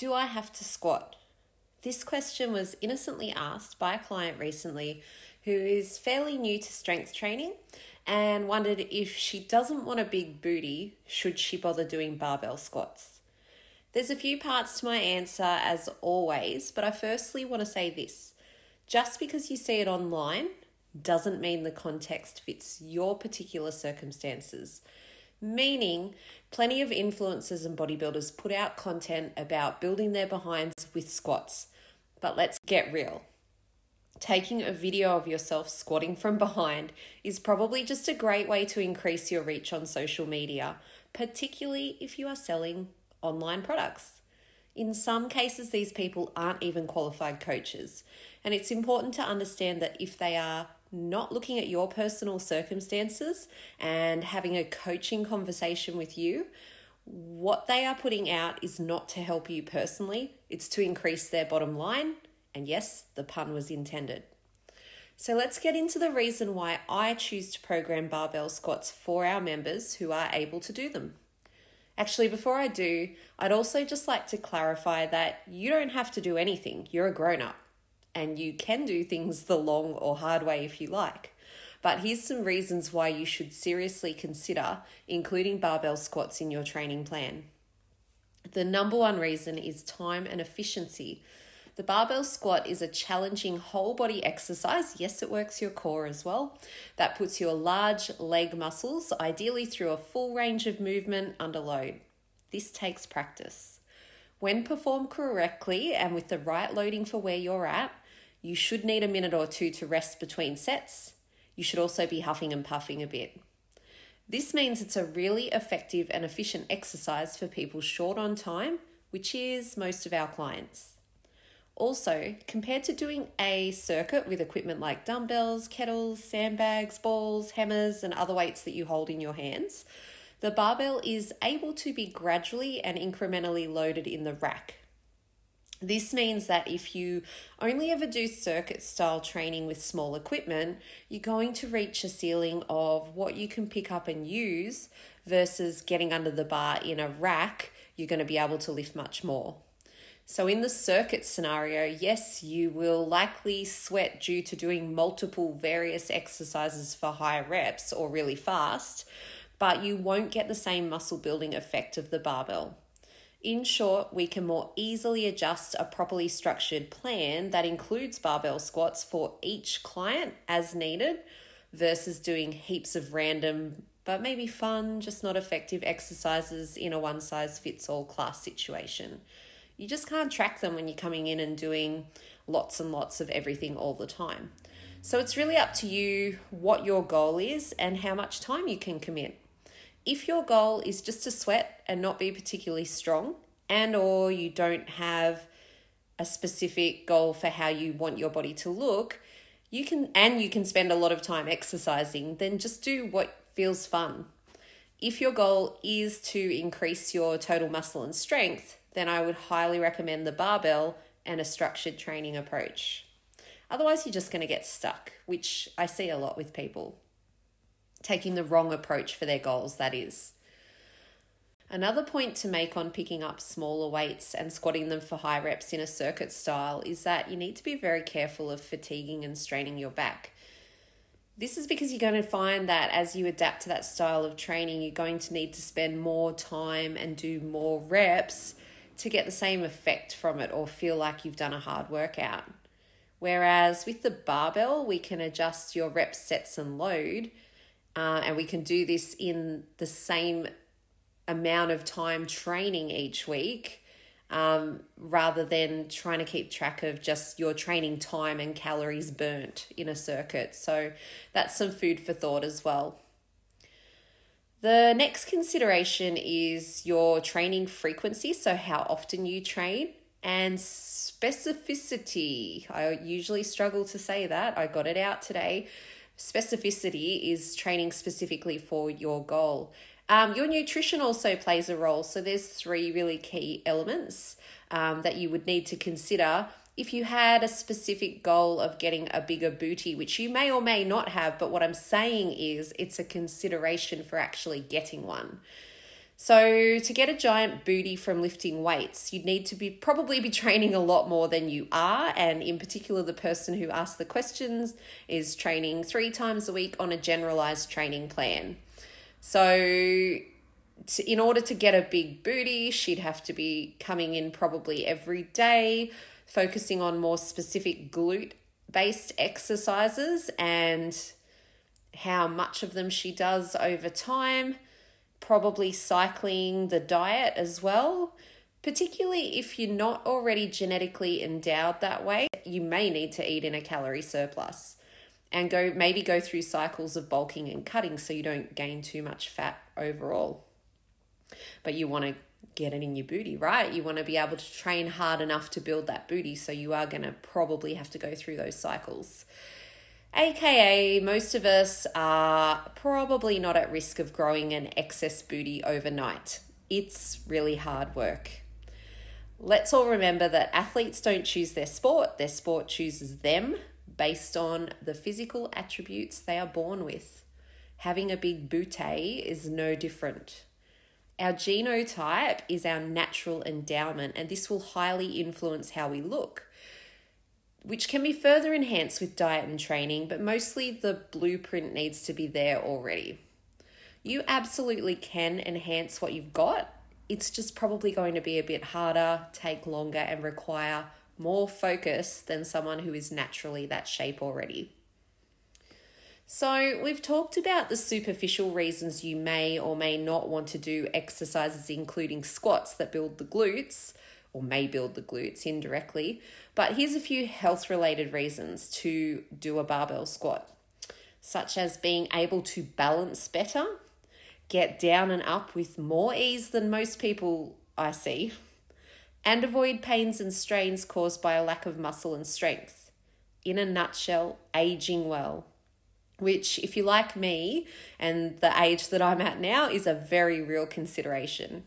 Do I have to squat? This question was innocently asked by a client recently who is fairly new to strength training and wondered if she doesn't want a big booty, should she bother doing barbell squats? There's a few parts to my answer as always, but I firstly want to say this. Just because you see it online doesn't mean the context fits your particular circumstances. Meaning, plenty of influencers and bodybuilders put out content about building their behinds with squats. But let's get real. Taking a video of yourself squatting from behind is probably just a great way to increase your reach on social media, particularly if you are selling online products. In some cases, these people aren't even qualified coaches, and it's important to understand that if they are not looking at your personal circumstances and having a coaching conversation with you, what they are putting out is not to help you personally, it's to increase their bottom line. And yes, the pun was intended. So let's get into the reason why I choose to program barbell squats for our members who are able to do them. Actually, before I do, I'd also just like to clarify that you don't have to do anything. You're a grown up and you can do things the long or hard way if you like. But here's some reasons why you should seriously consider including barbell squats in your training plan. The number one reason is time and efficiency. The barbell squat is a challenging whole body exercise. Yes, it works your core as well. That puts your large leg muscles, ideally through a full range of movement under load. This takes practice. When performed correctly and with the right loading for where you're at, you should need a minute or two to rest between sets. You should also be huffing and puffing a bit. This means it's a really effective and efficient exercise for people short on time, which is most of our clients. Also, compared to doing a circuit with equipment like dumbbells, kettles, sandbags, balls, hammers, and other weights that you hold in your hands, the barbell is able to be gradually and incrementally loaded in the rack, this means that if you only ever do circuit style training with small equipment, you're going to reach a ceiling of what you can pick up and use versus getting under the bar in a rack, you're going to be able to lift much more. So, in the circuit scenario, yes, you will likely sweat due to doing multiple various exercises for high reps or really fast, but you won't get the same muscle building effect of the barbell. In short, we can more easily adjust a properly structured plan that includes barbell squats for each client as needed versus doing heaps of random but maybe fun, just not effective exercises in a one size fits all class situation. You just can't track them when you're coming in and doing lots and lots of everything all the time. So it's really up to you what your goal is and how much time you can commit. If your goal is just to sweat and not be particularly strong and or you don't have a specific goal for how you want your body to look, you can and you can spend a lot of time exercising, then just do what feels fun. If your goal is to increase your total muscle and strength, then I would highly recommend the barbell and a structured training approach. Otherwise, you're just going to get stuck, which I see a lot with people taking the wrong approach for their goals, that is. Another point to make on picking up smaller weights and squatting them for high reps in a circuit style is that you need to be very careful of fatiguing and straining your back. This is because you're going to find that as you adapt to that style of training, you're going to need to spend more time and do more reps to get the same effect from it or feel like you've done a hard workout. Whereas with the barbell, we can adjust your rep sets and load uh, and we can do this in the same amount of time training each week um, rather than trying to keep track of just your training time and calories burnt in a circuit. So that's some food for thought as well. The next consideration is your training frequency, so how often you train. and specificity. I usually struggle to say that. I got it out today. Specificity is training specifically for your goal. Um, your nutrition also plays a role. So there's three really key elements um, that you would need to consider if you had a specific goal of getting a bigger booty, which you may or may not have, but what I'm saying is it's a consideration for actually getting one. So to get a giant booty from lifting weights, you'd need to be probably be training a lot more than you are. And in particular, the person who asked the questions is training three times a week on a generalized training plan. So to, in order to get a big booty, she'd have to be coming in probably every day, focusing on more specific glute based exercises and how much of them she does over time probably cycling the diet as well. Particularly if you're not already genetically endowed that way, you may need to eat in a calorie surplus and go maybe go through cycles of bulking and cutting so you don't gain too much fat overall. But you want to get it in your booty, right? You want to be able to train hard enough to build that booty, so you are going to probably have to go through those cycles. AKA, most of us are probably not at risk of growing an excess booty overnight. It's really hard work. Let's all remember that athletes don't choose their sport, their sport chooses them based on the physical attributes they are born with. Having a big booty is no different. Our genotype is our natural endowment, and this will highly influence how we look which can be further enhanced with diet and training, but mostly the blueprint needs to be there already. You absolutely can enhance what you've got. It's just probably going to be a bit harder, take longer, and require more focus than someone who is naturally that shape already. So, we've talked about the superficial reasons you may or may not want to do exercises, including squats that build the glutes or may build the glutes indirectly. But here's a few health related reasons to do a barbell squat, such as being able to balance better, get down and up with more ease than most people I see, and avoid pains and strains caused by a lack of muscle and strength. In a nutshell, aging well. Which, if you like me and the age that I'm at now, is a very real consideration.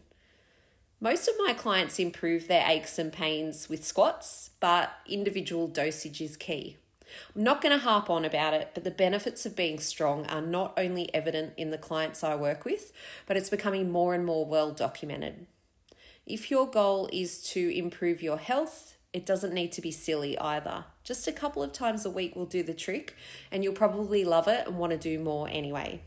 Most of my clients improve their aches and pains with squats, but individual dosage is key. I'm not going to harp on about it, but the benefits of being strong are not only evident in the clients I work with, but it's becoming more and more well documented. If your goal is to improve your health, it doesn't need to be silly either. Just a couple of times a week will do the trick, and you'll probably love it and want to do more anyway.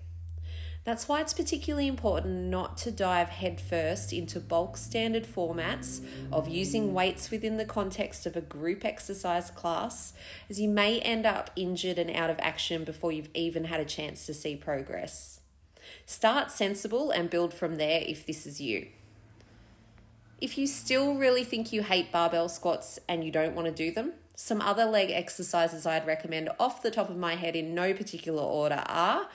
That's why it's particularly important not to dive headfirst into bulk standard formats of using weights within the context of a group exercise class, as you may end up injured and out of action before you've even had a chance to see progress. Start sensible and build from there if this is you. If you still really think you hate barbell squats and you don't want to do them, some other leg exercises I'd recommend off the top of my head in no particular order are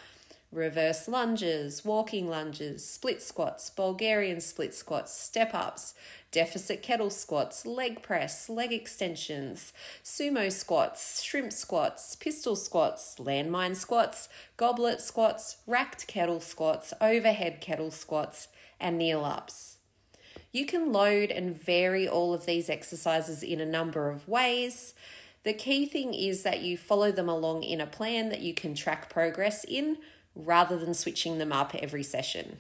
reverse lunges, walking lunges, split squats, Bulgarian split squats, step ups, deficit kettle squats, leg press, leg extensions, sumo squats, shrimp squats, pistol squats, landmine squats, goblet squats, racked kettle squats, overhead kettle squats, and kneel ups. You can load and vary all of these exercises in a number of ways. The key thing is that you follow them along in a plan that you can track progress in rather than switching them up every session.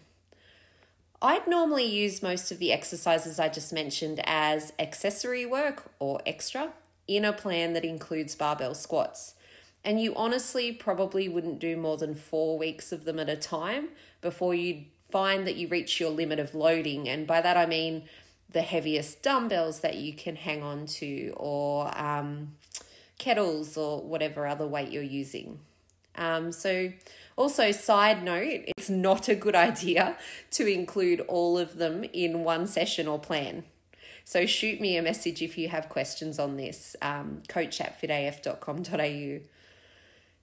I'd normally use most of the exercises I just mentioned as accessory work or extra in a plan that includes barbell squats. And you honestly probably wouldn't do more than four weeks of them at a time before you find that you reach your limit of loading. And by that I mean the heaviest dumbbells that you can hang on to, or um, kettles, or whatever other weight you're using. Um, so, also, side note, it's not a good idea to include all of them in one session or plan. So, shoot me a message if you have questions on this, um, coach at fitaf.com.au.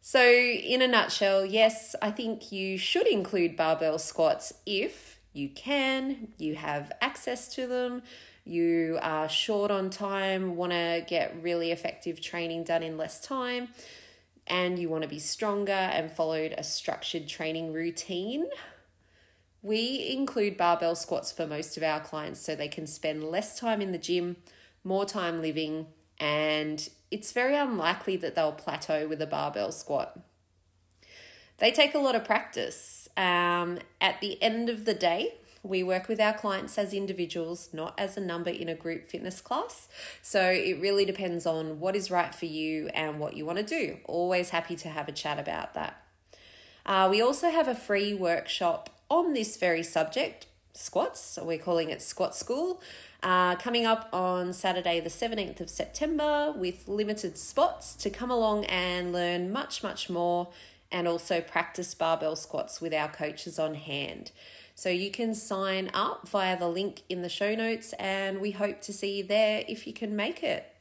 So, in a nutshell, yes, I think you should include barbell squats if you can, you have access to them, you are short on time, want to get really effective training done in less time, and you want to be stronger and followed a structured training routine. We include barbell squats for most of our clients so they can spend less time in the gym, more time living, and it's very unlikely that they'll plateau with a barbell squat. They take a lot of practice. Um, at the end of the day, we work with our clients as individuals, not as a number in a group fitness class. So it really depends on what is right for you and what you want to do. Always happy to have a chat about that. Uh, we also have a free workshop on this very subject, squats. So we're calling it Squat School. Uh, coming up on Saturday, the 17th of September, with limited spots to come along and learn much, much more and also practice barbell squats with our coaches on hand. So you can sign up via the link in the show notes, and we hope to see you there if you can make it.